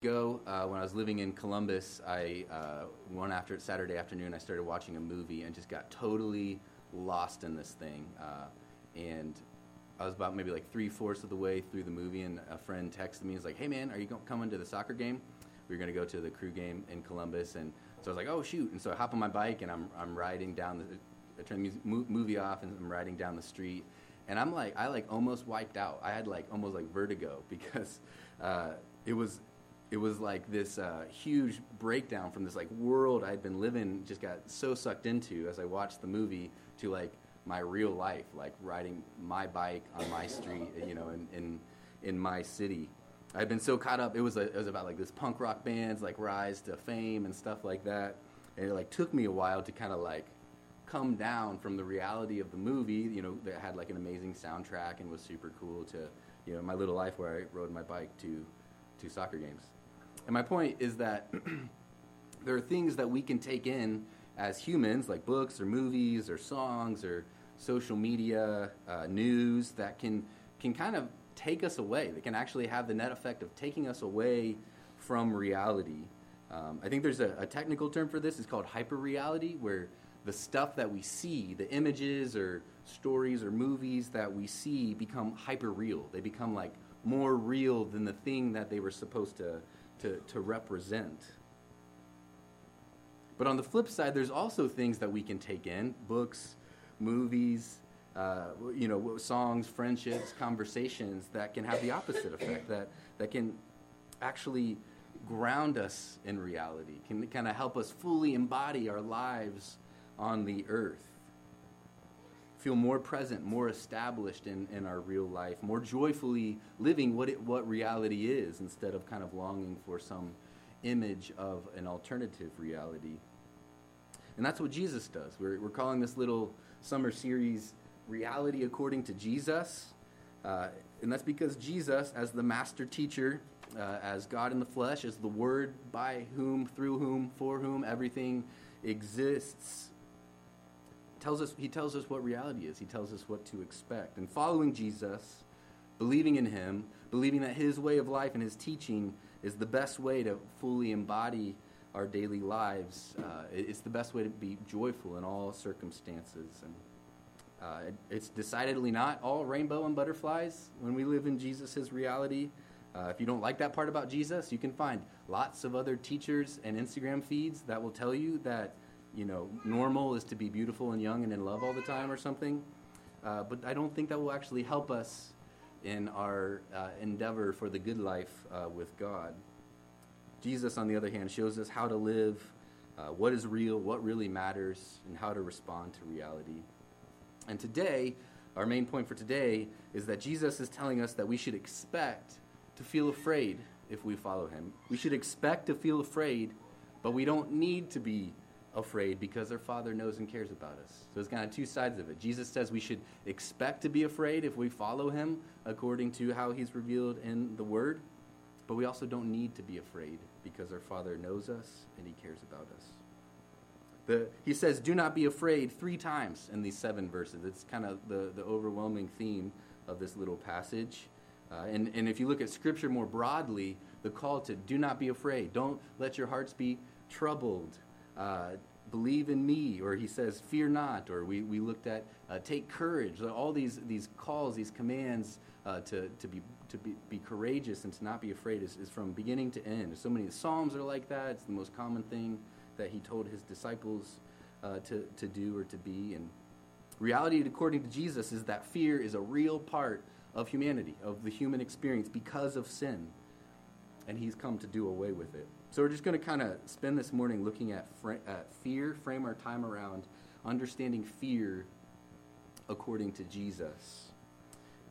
ago, uh, when I was living in Columbus, I uh, one after Saturday afternoon, I started watching a movie and just got totally lost in this thing. Uh, and I was about maybe like three fourths of the way through the movie, and a friend texted me. He's like, "Hey man, are you coming to the soccer game? We are going to go to the crew game in Columbus." And so I was like, "Oh shoot!" And so I hop on my bike and I'm I'm riding down the I turn the movie off and I'm riding down the street, and I'm like I like almost wiped out. I had like almost like vertigo because uh, it was it was like this uh, huge breakdown from this like world I'd been living, just got so sucked into as I watched the movie to like my real life, like riding my bike on my street, you know, in in, in my city. I'd been so caught up. It was a, it was about like this punk rock band's like rise to fame and stuff like that, and it like took me a while to kind of like come down from the reality of the movie. You know, that had like an amazing soundtrack and was super cool to you know my little life where I rode my bike to to soccer games. And my point is that there are things that we can take in as humans, like books or movies or songs or social media, uh, news, that can, can kind of take us away. That can actually have the net effect of taking us away from reality. Um, I think there's a, a, technical term for this. It's called hyperreality, where the stuff that we see, the images or stories or movies that we see, become hyperreal. They become like more real than the thing that they were supposed to to, to represent. But on the flip side, there's also things that we can take in books, movies, uh, you know, songs, friendships, conversations that can have the opposite effect, that, that can actually ground us in reality, can kind of help us fully embody our lives on the earth feel more present, more established in, in our real life, more joyfully living what, it, what reality is instead of kind of longing for some image of an alternative reality. And that's what Jesus does. We're, we're calling this little summer series Reality According to Jesus. Uh, and that's because Jesus, as the master teacher, uh, as God in the flesh, as the Word by whom, through whom, for whom everything exists, tells us, he tells us what reality is. He tells us what to expect. And following Jesus, believing in him, believing that his way of life and his teaching is the best way to fully embody our daily lives. Uh, it's the best way to be joyful in all circumstances. And uh, it's decidedly not all rainbow and butterflies when we live in Jesus' reality. Uh, if you don't like that part about Jesus, you can find lots of other teachers and Instagram feeds that will tell you that you know, normal is to be beautiful and young and in love all the time or something. Uh, but I don't think that will actually help us in our uh, endeavor for the good life uh, with God. Jesus, on the other hand, shows us how to live, uh, what is real, what really matters, and how to respond to reality. And today, our main point for today is that Jesus is telling us that we should expect to feel afraid if we follow him. We should expect to feel afraid, but we don't need to be afraid because our Father knows and cares about us. So it's kind of two sides of it. Jesus says we should expect to be afraid if we follow him according to how he's revealed in the Word, but we also don't need to be afraid because our Father knows us and he cares about us. The, he says, Do not be afraid three times in these seven verses. It's kind of the, the overwhelming theme of this little passage. Uh, and, and if you look at Scripture more broadly, the call to do not be afraid, don't let your hearts be troubled uh, believe in me, or he says, fear not, or we, we looked at uh, take courage. All these, these calls, these commands uh, to, to, be, to be, be courageous and to not be afraid is, is from beginning to end. So many Psalms are like that. It's the most common thing that he told his disciples uh, to, to do or to be. And reality, according to Jesus, is that fear is a real part of humanity, of the human experience because of sin. And he's come to do away with it. So we're just going to kind of spend this morning looking at, at fear, frame our time around understanding fear according to Jesus.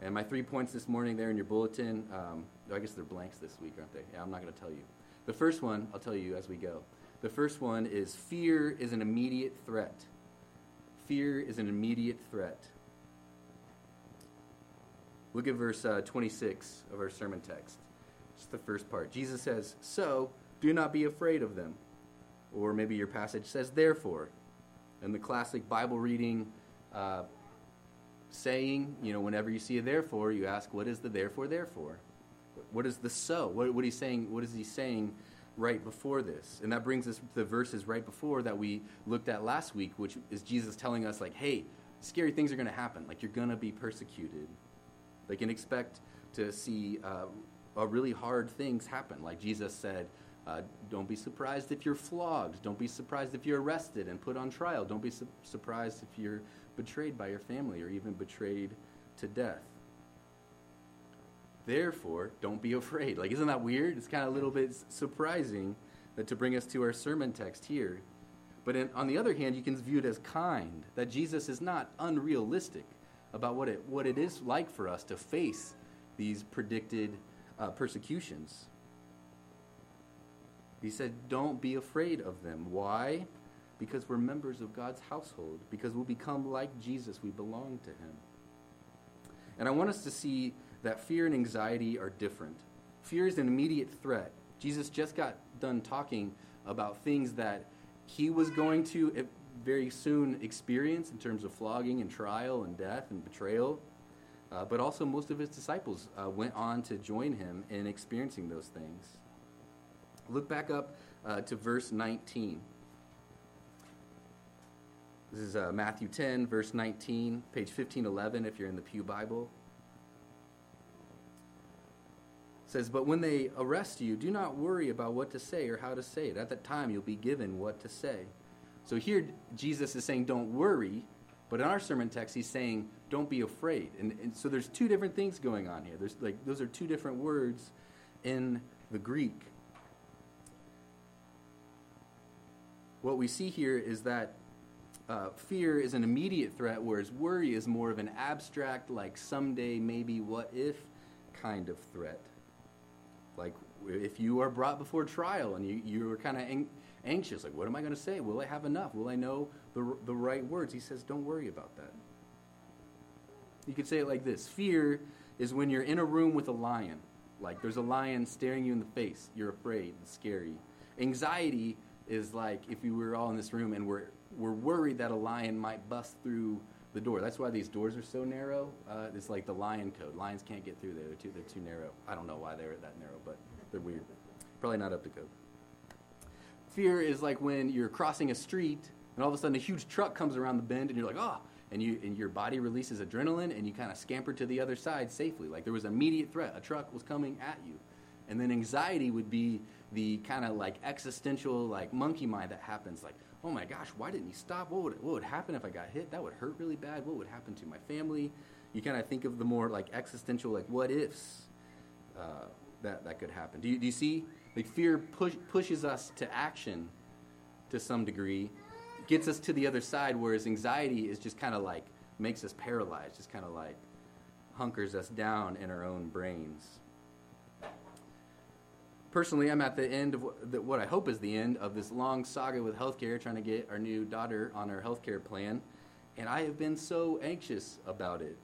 And my three points this morning there in your bulletin, um, I guess they're blanks this week, aren't they? Yeah, I'm not going to tell you. The first one, I'll tell you as we go. The first one is fear is an immediate threat. Fear is an immediate threat. Look at verse uh, 26 of our sermon text. Just the first part. Jesus says, So, do not be afraid of them. Or maybe your passage says, therefore. And the classic Bible reading uh, saying, you know, whenever you see a therefore, you ask, what is the therefore, therefore? What is the so? What, what, he's saying, what is he saying right before this? And that brings us to the verses right before that we looked at last week, which is Jesus telling us, like, hey, scary things are going to happen. Like, you're going to be persecuted. They can expect to see uh, really hard things happen. Like Jesus said, uh, don't be surprised if you're flogged. Don't be surprised if you're arrested and put on trial. Don't be su- surprised if you're betrayed by your family or even betrayed to death. Therefore, don't be afraid. Like, isn't that weird? It's kind of a little bit surprising that to bring us to our sermon text here. But in, on the other hand, you can view it as kind, that Jesus is not unrealistic about what it, what it is like for us to face these predicted uh, persecutions. He said, Don't be afraid of them. Why? Because we're members of God's household, because we'll become like Jesus. We belong to Him. And I want us to see that fear and anxiety are different. Fear is an immediate threat. Jesus just got done talking about things that he was going to very soon experience in terms of flogging and trial and death and betrayal. Uh, but also, most of his disciples uh, went on to join him in experiencing those things. Look back up uh, to verse 19. This is uh, Matthew 10, verse 19, page 1511, if you're in the Pew Bible. It says, But when they arrest you, do not worry about what to say or how to say it. At that time, you'll be given what to say. So here, Jesus is saying, Don't worry. But in our sermon text, he's saying, Don't be afraid. And, and so there's two different things going on here. There's like those are two different words in the Greek. What we see here is that uh, fear is an immediate threat, whereas worry is more of an abstract, like someday, maybe, what if kind of threat. Like if you are brought before trial and you, you are kind of ang- anxious, like, what am I going to say? Will I have enough? Will I know the, the right words? He says, don't worry about that. You could say it like this Fear is when you're in a room with a lion. Like there's a lion staring you in the face. You're afraid. It's scary. Anxiety is like if we were all in this room and we're, we're worried that a lion might bust through the door. That's why these doors are so narrow. Uh, it's like the lion code. Lions can't get through there. They're too, they're too narrow. I don't know why they're that narrow, but they're weird. Probably not up to code. Fear is like when you're crossing a street and all of a sudden a huge truck comes around the bend and you're like, oh, and, you, and your body releases adrenaline and you kind of scamper to the other side safely. Like there was immediate threat. A truck was coming at you. And then anxiety would be the kind of like existential, like monkey mind that happens. Like, oh my gosh, why didn't he stop? What would, what would happen if I got hit? That would hurt really bad. What would happen to my family? You kind of think of the more like existential, like what ifs uh, that, that could happen. Do you, do you see? Like fear push, pushes us to action to some degree, gets us to the other side, whereas anxiety is just kind of like makes us paralyzed, just kind of like hunkers us down in our own brains personally, I'm at the end of what I hope is the end of this long saga with healthcare, trying to get our new daughter on her healthcare plan, and I have been so anxious about it.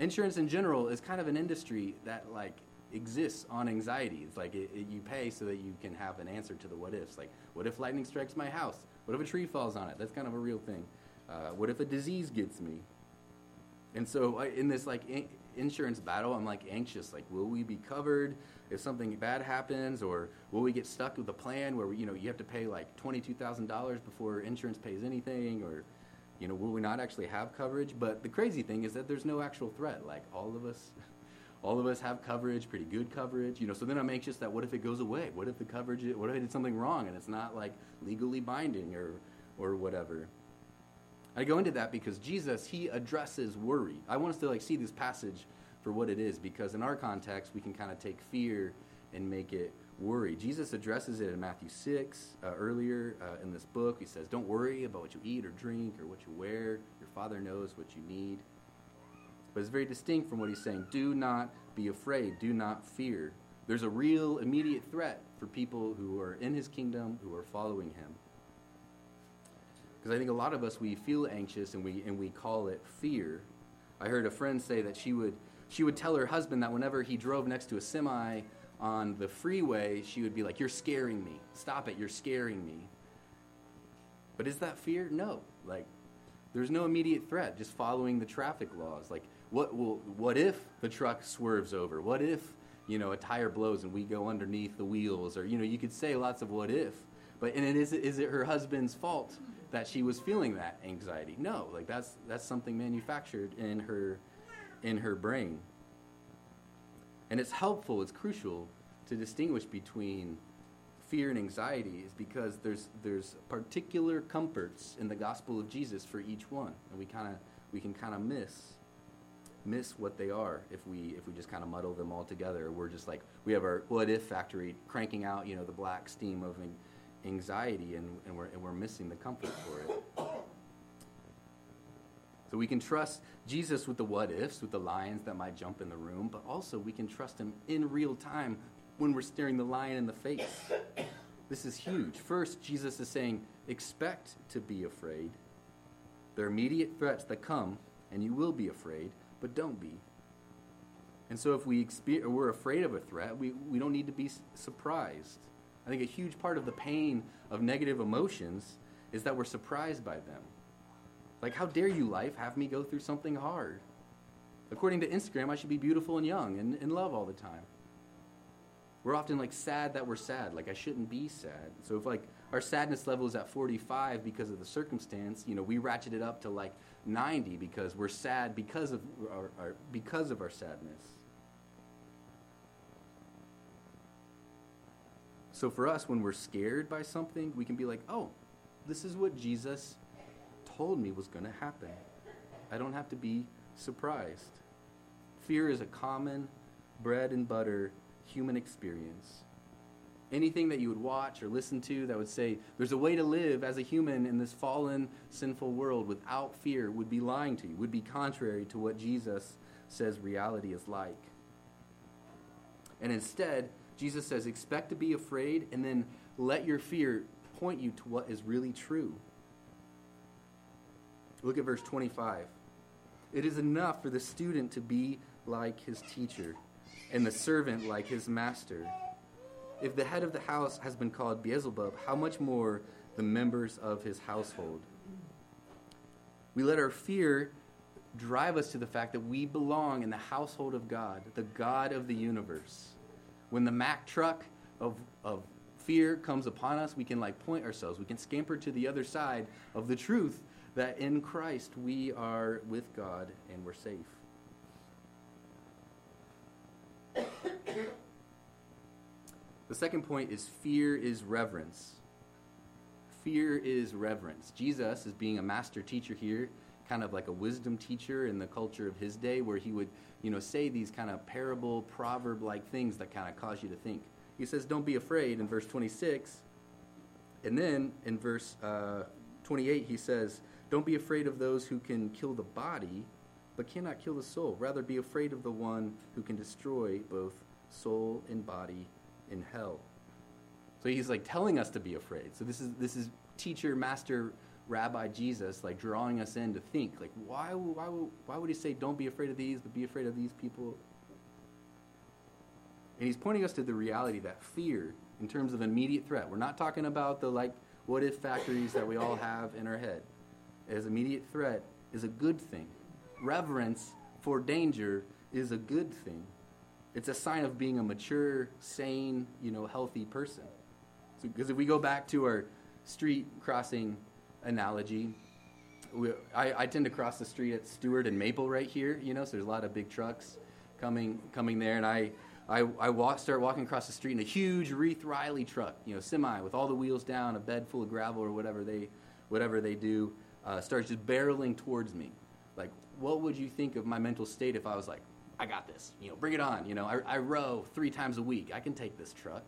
Insurance in general is kind of an industry that like exists on anxiety. It's like it, it, you pay so that you can have an answer to the what ifs. Like, what if lightning strikes my house? What if a tree falls on it? That's kind of a real thing. Uh, what if a disease gets me? And so, in this like in- insurance battle, I'm like anxious. Like, will we be covered? If something bad happens, or will we get stuck with a plan where you know you have to pay like twenty-two thousand dollars before insurance pays anything, or you know will we not actually have coverage? But the crazy thing is that there's no actual threat. Like all of us, all of us have coverage, pretty good coverage. You know, so then I'm anxious that what if it goes away? What if the coverage? What if I did something wrong and it's not like legally binding or or whatever? I go into that because Jesus he addresses worry. I want us to like see this passage for what it is because in our context we can kind of take fear and make it worry. Jesus addresses it in matthew 6 uh, earlier uh, in this book. He says don't worry about what you eat or drink or what you wear. Your father knows what you need. But it's very distinct from what he's saying do not be afraid. Do not fear. There's a real immediate threat for people who are in his kingdom who are following him. Because i think a lot of us we feel anxious and we and we call it fear. I heard a friend say that she would she would tell her husband that whenever he drove next to a semi on the freeway, she would be like, You're scaring me. Stop it. You're scaring me. But is that fear? No. Like, there's no immediate threat, just following the traffic laws. Like, what, will, what if the truck swerves over? What if you know, a tire blows and we go underneath the wheels, or you know, you could say lots of what if, but and it is is it her husband's fault that she was feeling that anxiety? No, like that's that's something manufactured in her in her brain. And it's helpful, it's crucial to distinguish between fear and anxiety is because there's there's particular comforts in the gospel of Jesus for each one, and we kind of we can kind of miss miss what they are if we if we just kind of muddle them all together. We're just like we have our what if factory cranking out you know the black steam of anxiety and, and we're and we're missing the comfort for it. We can trust Jesus with the what ifs, with the lions that might jump in the room, but also we can trust him in real time when we're staring the lion in the face. This is huge. First, Jesus is saying, expect to be afraid. There are immediate threats that come, and you will be afraid but don't be. And so if we we're afraid of a threat, we, we don't need to be surprised. I think a huge part of the pain of negative emotions is that we're surprised by them. Like, how dare you, life, have me go through something hard? According to Instagram, I should be beautiful and young and in love all the time. We're often like sad that we're sad. Like, I shouldn't be sad. So, if like our sadness level is at 45 because of the circumstance, you know, we ratchet it up to like 90 because we're sad because of our, our, because of our sadness. So for us, when we're scared by something, we can be like, oh, this is what Jesus told me was going to happen. I don't have to be surprised. Fear is a common bread and butter human experience anything that you would watch or listen to that would say there's a way to live as a human in this fallen, sinful world without fear would be lying to you, would be contrary to what Jesus says reality is like. And instead, Jesus says, expect to be afraid and then let your fear point you to what is really true. Look at verse 25. It is enough for the student to be like his teacher and the servant like his master. If the head of the house has been called Beelzebub, how much more the members of his household? We let our fear drive us to the fact that we belong in the household of God, the God of the universe. When the Mack truck of, of fear comes upon us, we can like point ourselves. We can scamper to the other side of the truth that in Christ we are with God and we're safe. The second point is fear is reverence. Fear is reverence. Jesus is being a master teacher here, kind of like a wisdom teacher in the culture of his day, where he would, you know, say these kind of parable, proverb-like things that kind of cause you to think. He says, "Don't be afraid" in verse 26, and then in verse uh, 28 he says, "Don't be afraid of those who can kill the body, but cannot kill the soul. Rather, be afraid of the one who can destroy both soul and body in hell. So he's like telling us to be afraid. So this is this is teacher, master, rabbi Jesus like drawing us in to think like why why why would he say don't be afraid of these but be afraid of these people? And he's pointing us to the reality that fear in terms of immediate threat. We're not talking about the like what if factories that we all have in our head. As immediate threat is a good thing. Reverence for danger is a good thing. It's a sign of being a mature, sane, you know, healthy person. Because so, if we go back to our street crossing analogy, we, I, I, tend to cross the street at Stewart and Maple right here, you know, so there's a lot of big trucks coming coming there, and I I, I walk, start walking across the street in a huge Reith Riley truck, you know, semi with all the wheels down, a bed full of gravel or whatever they whatever they do, uh, starts just barreling towards me. Like, what would you think of my mental state if I was like, I got this. You know, bring it on. You know, I, I row three times a week. I can take this truck.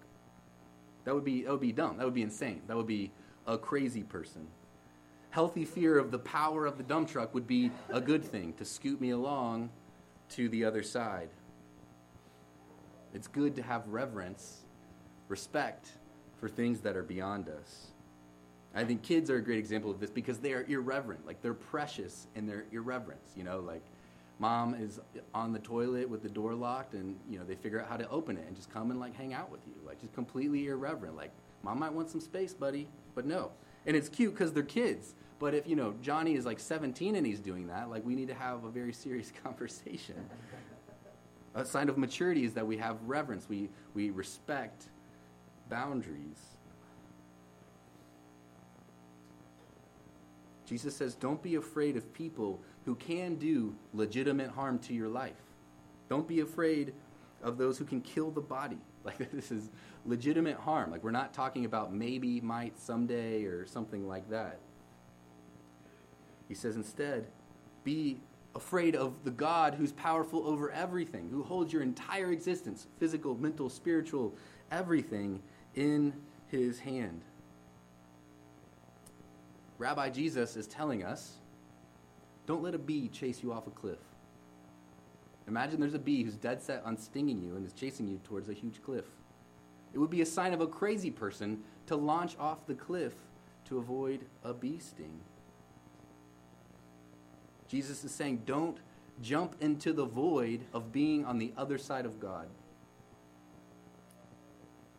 That would be that would be dumb. That would be insane. That would be a crazy person. Healthy fear of the power of the dump truck would be a good thing to scoot me along to the other side. It's good to have reverence, respect for things that are beyond us. I think kids are a great example of this because they are irreverent. Like they're precious in their irreverence. You know, like mom is on the toilet with the door locked and you know they figure out how to open it and just come and like hang out with you like just completely irreverent like mom might want some space buddy but no and it's cute because they're kids but if you know johnny is like 17 and he's doing that like we need to have a very serious conversation A sign of maturity is that we have reverence, we, we respect boundaries. Jesus says, Don't be afraid of people who can do legitimate harm to your life. Don't be afraid of those who can kill the body. Like, this is legitimate harm. Like, we're not talking about maybe, might, someday, or something like that. He says, instead, be afraid of the God who's powerful over everything, who holds your entire existence physical, mental, spiritual, everything in his hand. Rabbi Jesus is telling us don't let a bee chase you off a cliff. Imagine there's a bee who's dead set on stinging you and is chasing you towards a huge cliff. It would be a sign of a crazy person to launch off the cliff to avoid a bee sting. Jesus is saying, don't jump into the void of being on the other side of God.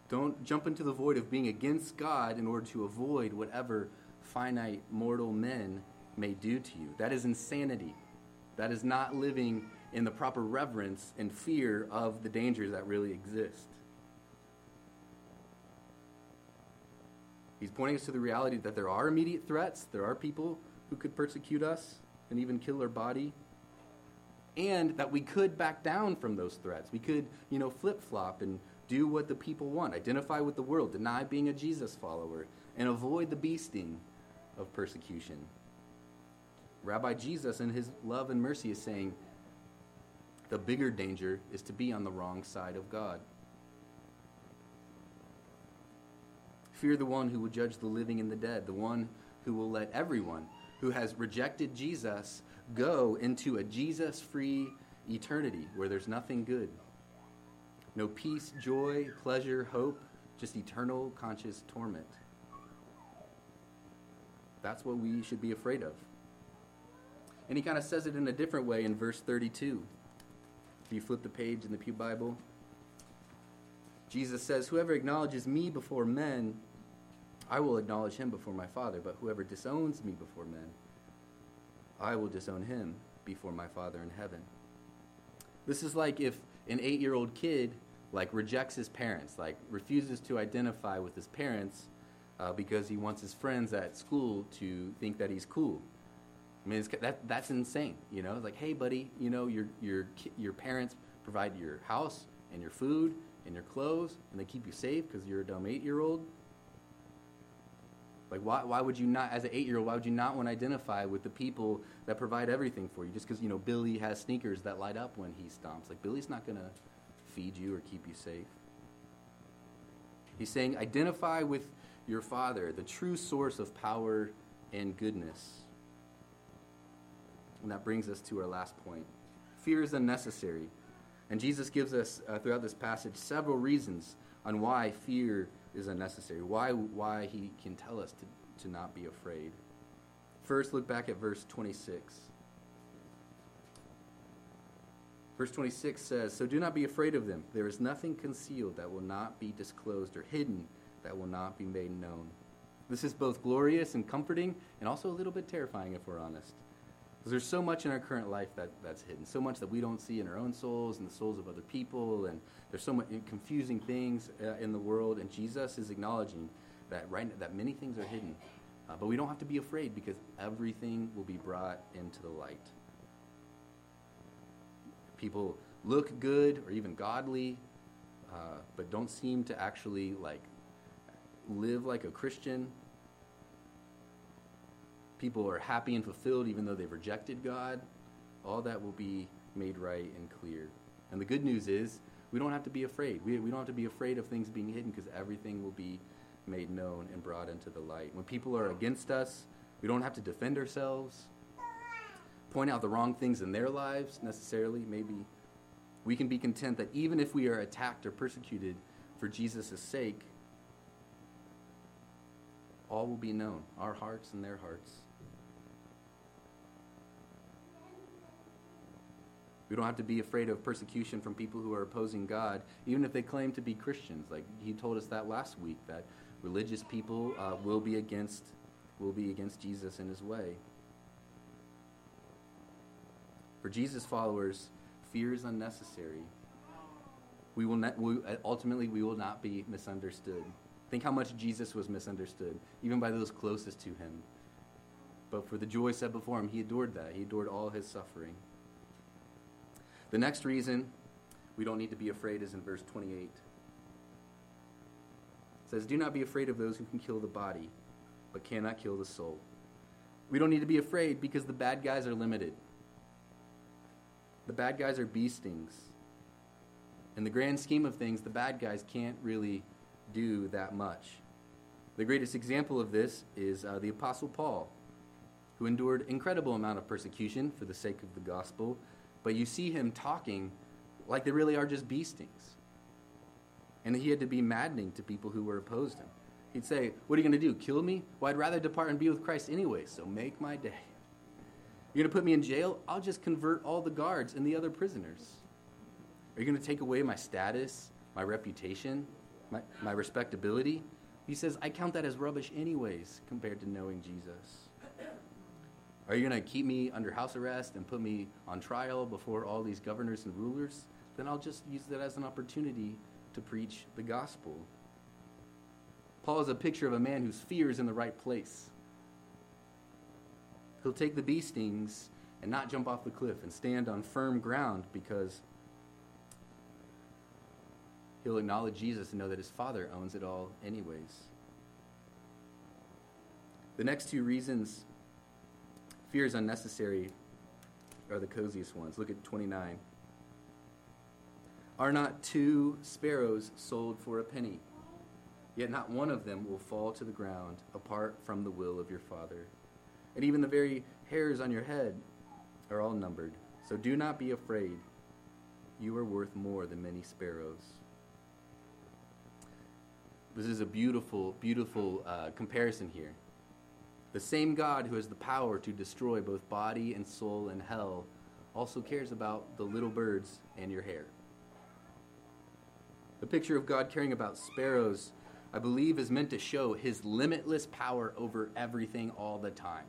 Don't jump into the void of being against God in order to avoid whatever finite mortal men may do to you. That is insanity. That is not living in the proper reverence and fear of the dangers that really exist. He's pointing us to the reality that there are immediate threats, there are people who could persecute us and even kill our body, and that we could back down from those threats. We could, you know, flip flop and do what the people want, identify with the world, deny being a Jesus follower, and avoid the bee sting of persecution. Rabbi Jesus, in his love and mercy, is saying, the bigger danger is to be on the wrong side of God. Fear the one who will judge the living and the dead, the one who will let everyone who has rejected Jesus go into a Jesus free eternity where there's nothing good. No peace, joy, pleasure, hope, just eternal conscious torment. That's what we should be afraid of. And he kind of says it in a different way in verse 32. If you flip the page in the Pew Bible, Jesus says, Whoever acknowledges me before men, I will acknowledge him before my Father. But whoever disowns me before men, I will disown him before my Father in heaven. This is like if an eight year old kid like rejects his parents, like refuses to identify with his parents uh, because he wants his friends at school to think that he's cool. I mean, that, that's insane, you know? It's like, hey, buddy, you know, your, your, your parents provide your house and your food and your clothes, and they keep you safe because you're a dumb eight-year-old. Like, why, why would you not, as an eight-year-old, why would you not want to identify with the people that provide everything for you just because, you know, Billy has sneakers that light up when he stomps? Like, Billy's not going to feed you or keep you safe. He's saying, identify with your Father, the true source of power and goodness. And that brings us to our last point. Fear is unnecessary. And Jesus gives us, uh, throughout this passage, several reasons on why fear is unnecessary, why, why he can tell us to, to not be afraid. First, look back at verse 26. Verse 26 says, So do not be afraid of them. There is nothing concealed that will not be disclosed, or hidden that will not be made known. This is both glorious and comforting, and also a little bit terrifying if we're honest. Because there's so much in our current life that, that's hidden, so much that we don't see in our own souls and the souls of other people, and there's so much confusing things uh, in the world. And Jesus is acknowledging that right now that many things are hidden, uh, but we don't have to be afraid because everything will be brought into the light. People look good or even godly, uh, but don't seem to actually like live like a Christian people are happy and fulfilled even though they've rejected God, all that will be made right and clear. And the good news is we don't have to be afraid. We, we don't have to be afraid of things being hidden because everything will be made known and brought into the light. When people are against us, we don't have to defend ourselves, point out the wrong things in their lives necessarily, maybe. We can be content that even if we are attacked or persecuted for Jesus' sake, all will be known, our hearts and their hearts. We don't have to be afraid of persecution from people who are opposing God, even if they claim to be Christians. Like he told us that last week, that religious people uh, will be against will be against Jesus in his way. For Jesus followers, fear is unnecessary. we will not, we, ultimately we will not be misunderstood. Think how much Jesus was misunderstood, even by those closest to him. But for the joy set before him, he adored that. He adored all his suffering. The next reason we don't need to be afraid is in verse 28. It says, Do not be afraid of those who can kill the body, but cannot kill the soul. We don't need to be afraid because the bad guys are limited. The bad guys are bee stings. In the grand scheme of things, the bad guys can't really do that much. The greatest example of this is uh, the Apostle Paul, who endured incredible amount of persecution for the sake of the gospel, but you see him talking like they really are just bee stings. And he had to be maddening to people who were opposed him. He'd say, What are you going to do? Kill me? Well, I'd rather depart and be with Christ anyway, so make my day. You're going to put me in jail? I'll just convert all the guards and the other prisoners. Are you going to take away my status, my reputation, my, my respectability? He says, I count that as rubbish, anyways, compared to knowing Jesus. Are you going to keep me under house arrest and put me on trial before all these governors and rulers? Then I'll just use that as an opportunity to preach the gospel. Paul is a picture of a man whose fear is in the right place. He'll take the bee stings and not jump off the cliff and stand on firm ground because he'll acknowledge Jesus and know that his Father owns it all, anyways. The next two reasons fear is unnecessary are the coziest ones. Look at 29. Are not two sparrows sold for a penny? Yet not one of them will fall to the ground apart from the will of your Father. And even the very hairs on your head are all numbered. So do not be afraid. You are worth more than many sparrows. This is a beautiful, beautiful uh, comparison here. The same God who has the power to destroy both body and soul in hell also cares about the little birds and your hair. The picture of God caring about sparrows, I believe, is meant to show his limitless power over everything all the time.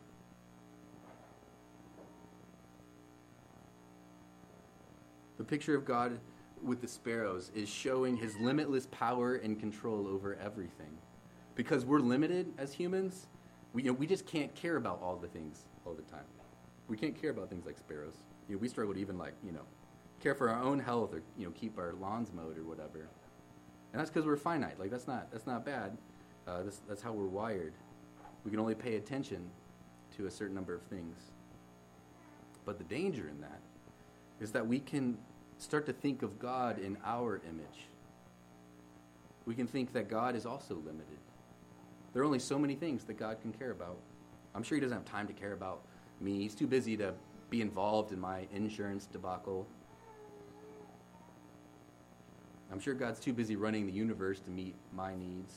The picture of God with the sparrows is showing his limitless power and control over everything. Because we're limited as humans, we, you know, we just can't care about all the things all the time. We can't care about things like sparrows. You know, we struggle to even like, you know, care for our own health or, you know, keep our lawns mowed or whatever. And that's because we're finite. Like that's not that's not bad. Uh, this, that's how we're wired. We can only pay attention to a certain number of things. But the danger in that is that we can start to think of God in our image. We can think that God is also limited. There are only so many things that God can care about. I'm sure He doesn't have time to care about me. He's too busy to be involved in my insurance debacle. I'm sure God's too busy running the universe to meet my needs.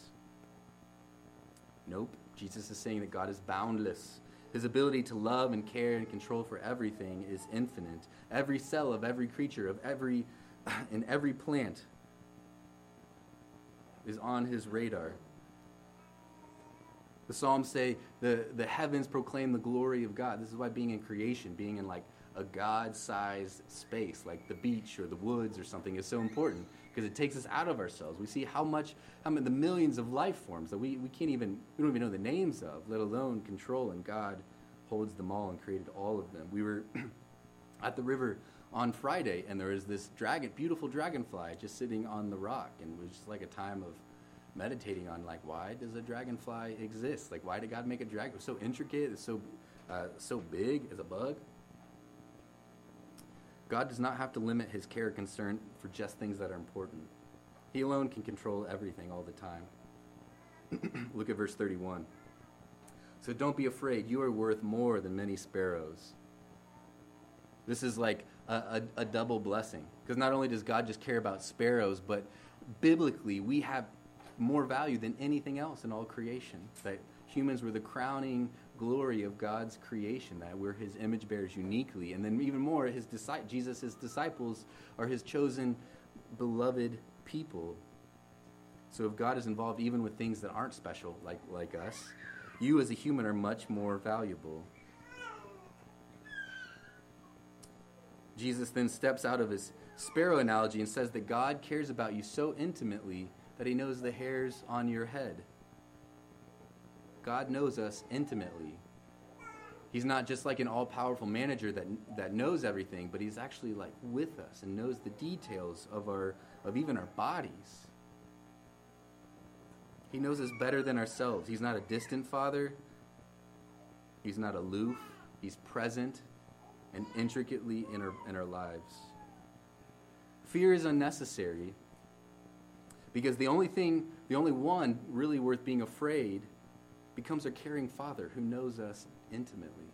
Nope. Jesus is saying that God is boundless. His ability to love and care and control for everything is infinite. Every cell of every creature, of every in every plant is on his radar. The Psalms say the, the heavens proclaim the glory of God. This is why being in creation, being in like a God sized space, like the beach or the woods or something, is so important because it takes us out of ourselves. We see how much, how many, the millions of life forms that we, we can't even, we don't even know the names of, let alone control, and God holds them all and created all of them. We were at the river on Friday, and there was this dragon, beautiful dragonfly just sitting on the rock, and it was just like a time of meditating on like why does a dragonfly exist? Like why did God make a dragon? So intricate, it's so uh, so big as a bug. God does not have to limit his care concern for just things that are important. He alone can control everything all the time. Look at verse 31. So don't be afraid. You are worth more than many sparrows. This is like a, a, a double blessing. Because not only does God just care about sparrows, but biblically, we have more value than anything else in all creation. That humans were the crowning glory of God's creation, that we're his image bearers uniquely. And then even more, his disci- Jesus' his disciples are his chosen, beloved people. So if God is involved even with things that aren't special, like, like us, you as a human are much more valuable. Jesus then steps out of his sparrow analogy and says that God cares about you so intimately that he knows the hairs on your head. God knows us intimately. He's not just like an all powerful manager that, that knows everything, but he's actually like with us and knows the details of, our, of even our bodies. He knows us better than ourselves. He's not a distant father, he's not aloof, he's present and intricately in our, in our lives. Fear is unnecessary because the only thing, the only one really worth being afraid becomes our caring Father who knows us intimately.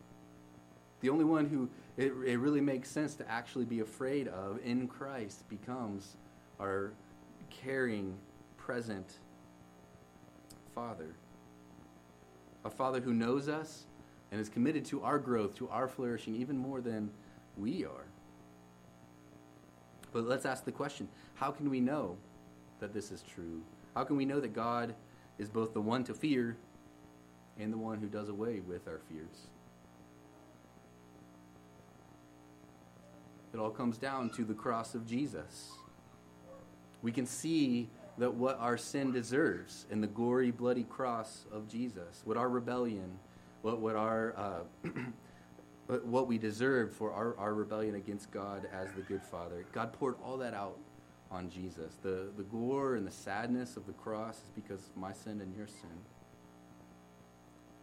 The only one who it, it really makes sense to actually be afraid of in Christ becomes our caring, present Father. A Father who knows us and is committed to our growth, to our flourishing, even more than we are. But let's ask the question how can we know that this is true? How can we know that God is both the one to fear and the one who does away with our fears? It all comes down to the cross of Jesus. We can see that what our sin deserves in the gory, bloody cross of Jesus, what our rebellion, what, what our uh, what we deserved for our, our rebellion against God as the good Father. God poured all that out on Jesus. The, the gore and the sadness of the cross is because of my sin and your sin.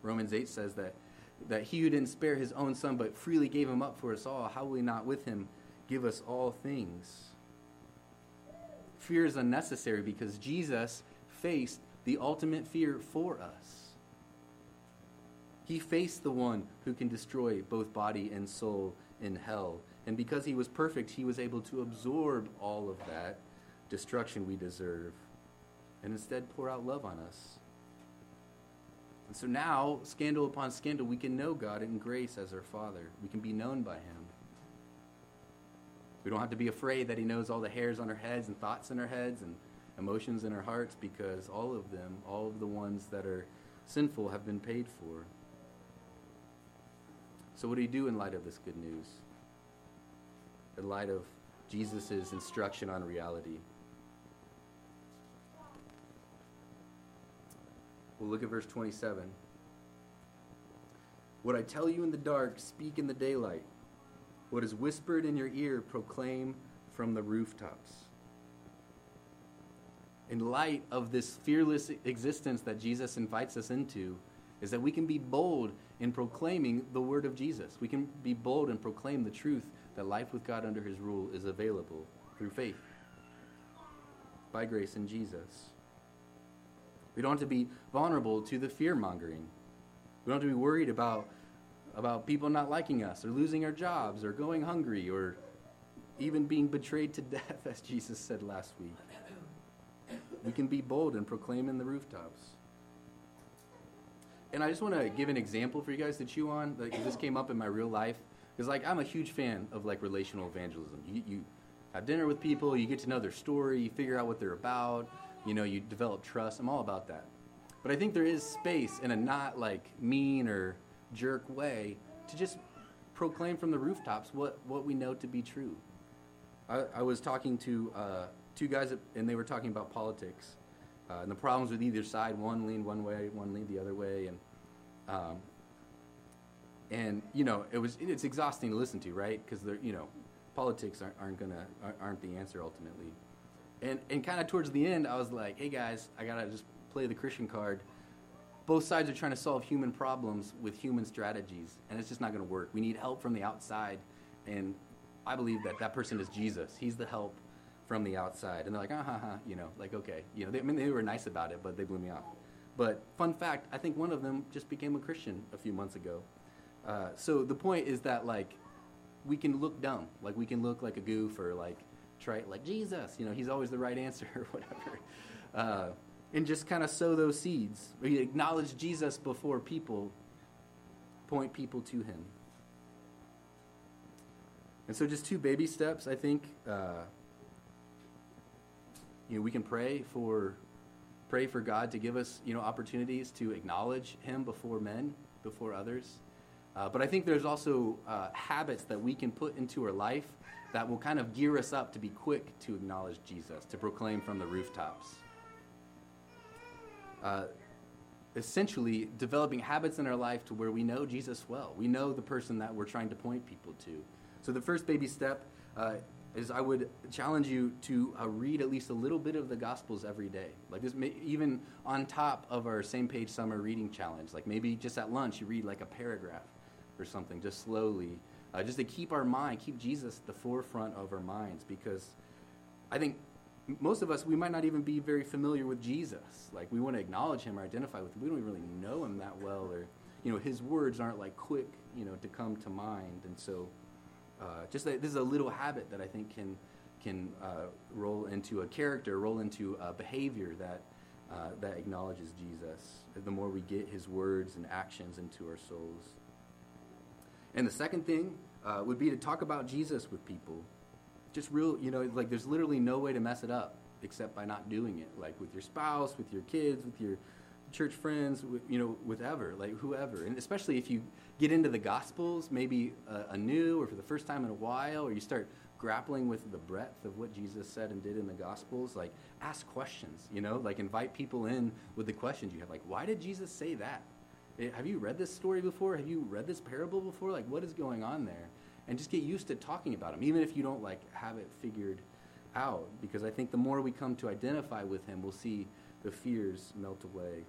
Romans 8 says that, that he who didn't spare his own son but freely gave him up for us all, how will he not with him give us all things? Fear is unnecessary because Jesus faced the ultimate fear for us. He faced the one who can destroy both body and soul in hell. And because he was perfect, he was able to absorb all of that destruction we deserve and instead pour out love on us. And so now, scandal upon scandal, we can know God in grace as our Father. We can be known by him. We don't have to be afraid that he knows all the hairs on our heads and thoughts in our heads and emotions in our hearts because all of them, all of the ones that are sinful, have been paid for. So, what do you do in light of this good news? In light of Jesus' instruction on reality? We'll look at verse 27. What I tell you in the dark, speak in the daylight. What is whispered in your ear, proclaim from the rooftops. In light of this fearless existence that Jesus invites us into, is that we can be bold in proclaiming the word of Jesus. We can be bold and proclaim the truth that life with God under his rule is available through faith by grace in Jesus. We don't have to be vulnerable to the fear mongering. We don't have to be worried about, about people not liking us or losing our jobs or going hungry or even being betrayed to death, as Jesus said last week. We can be bold and proclaim in the rooftops and I just want to give an example for you guys to chew on. Like this came up in my real life because like I'm a huge fan of like relational evangelism. You, you have dinner with people, you get to know their story, you figure out what they're about, you know, you develop trust. I'm all about that. But I think there is space in a not like mean or jerk way to just proclaim from the rooftops what, what we know to be true. I, I was talking to uh, two guys, and they were talking about politics uh, and the problems with either side. One leaned one way, one leaned the other way, and um, and you know it was it's exhausting to listen to, right? Because they're you know politics aren't, aren't gonna aren't the answer ultimately. And and kind of towards the end, I was like, hey guys, I gotta just play the Christian card. Both sides are trying to solve human problems with human strategies, and it's just not to work. We need help from the outside, and I believe that that person is Jesus. He's the help from the outside. And they're like, ah, ha, ha, you know, like, okay. You know, they, I mean, they were nice about it, but they blew me off. But fun fact, I think one of them just became a Christian a few months ago. Uh, so the point is that like we can look dumb, like we can look like a goof or like try like Jesus, you know, he's always the right answer or whatever, uh, and just kind of sow those seeds. We acknowledge Jesus before people, point people to him. And so just two baby steps, I think. Uh, you know, we can pray for pray for God to give us, you know, opportunities to acknowledge Him before men, before others. Uh, but I think there's also uh, habits that we can put into our life that will kind of gear us up to be quick to acknowledge Jesus, to proclaim from the rooftops. Uh, essentially, developing habits in our life to where we know Jesus well. We know the person that we're trying to point people to. So, the first baby step uh, is I would challenge you to uh, read at least a little bit of the Gospels every day. Like this, may, even on top of our same page summer reading challenge. Like maybe just at lunch you read like a paragraph or something, just slowly, uh, just to keep our mind, keep Jesus at the forefront of our minds. Because I think most of us we might not even be very familiar with Jesus. Like we want to acknowledge him or identify with him. We don't really know him that well, or you know his words aren't like quick, you know, to come to mind, and so. Uh, just that this is a little habit that I think can can uh, roll into a character, roll into a behavior that uh, that acknowledges Jesus. The more we get His words and actions into our souls. And the second thing uh, would be to talk about Jesus with people. Just real, you know, like there's literally no way to mess it up except by not doing it. Like with your spouse, with your kids, with your church friends, with, you know, with ever, like whoever. And especially if you get into the Gospels, maybe uh, anew or for the first time in a while, or you start grappling with the breadth of what Jesus said and did in the Gospels, like ask questions, you know, like invite people in with the questions you have. Like, why did Jesus say that? Eh, have you read this story before? Have you read this parable before? Like, what is going on there? And just get used to talking about him, even if you don't like have it figured out. Because I think the more we come to identify with him, we'll see the fears melt away.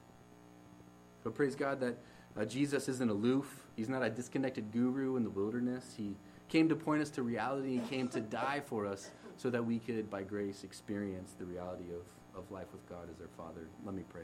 But praise God that uh, Jesus isn't aloof. He's not a disconnected guru in the wilderness. He came to point us to reality. He came to die for us so that we could, by grace, experience the reality of, of life with God as our Father. Let me pray.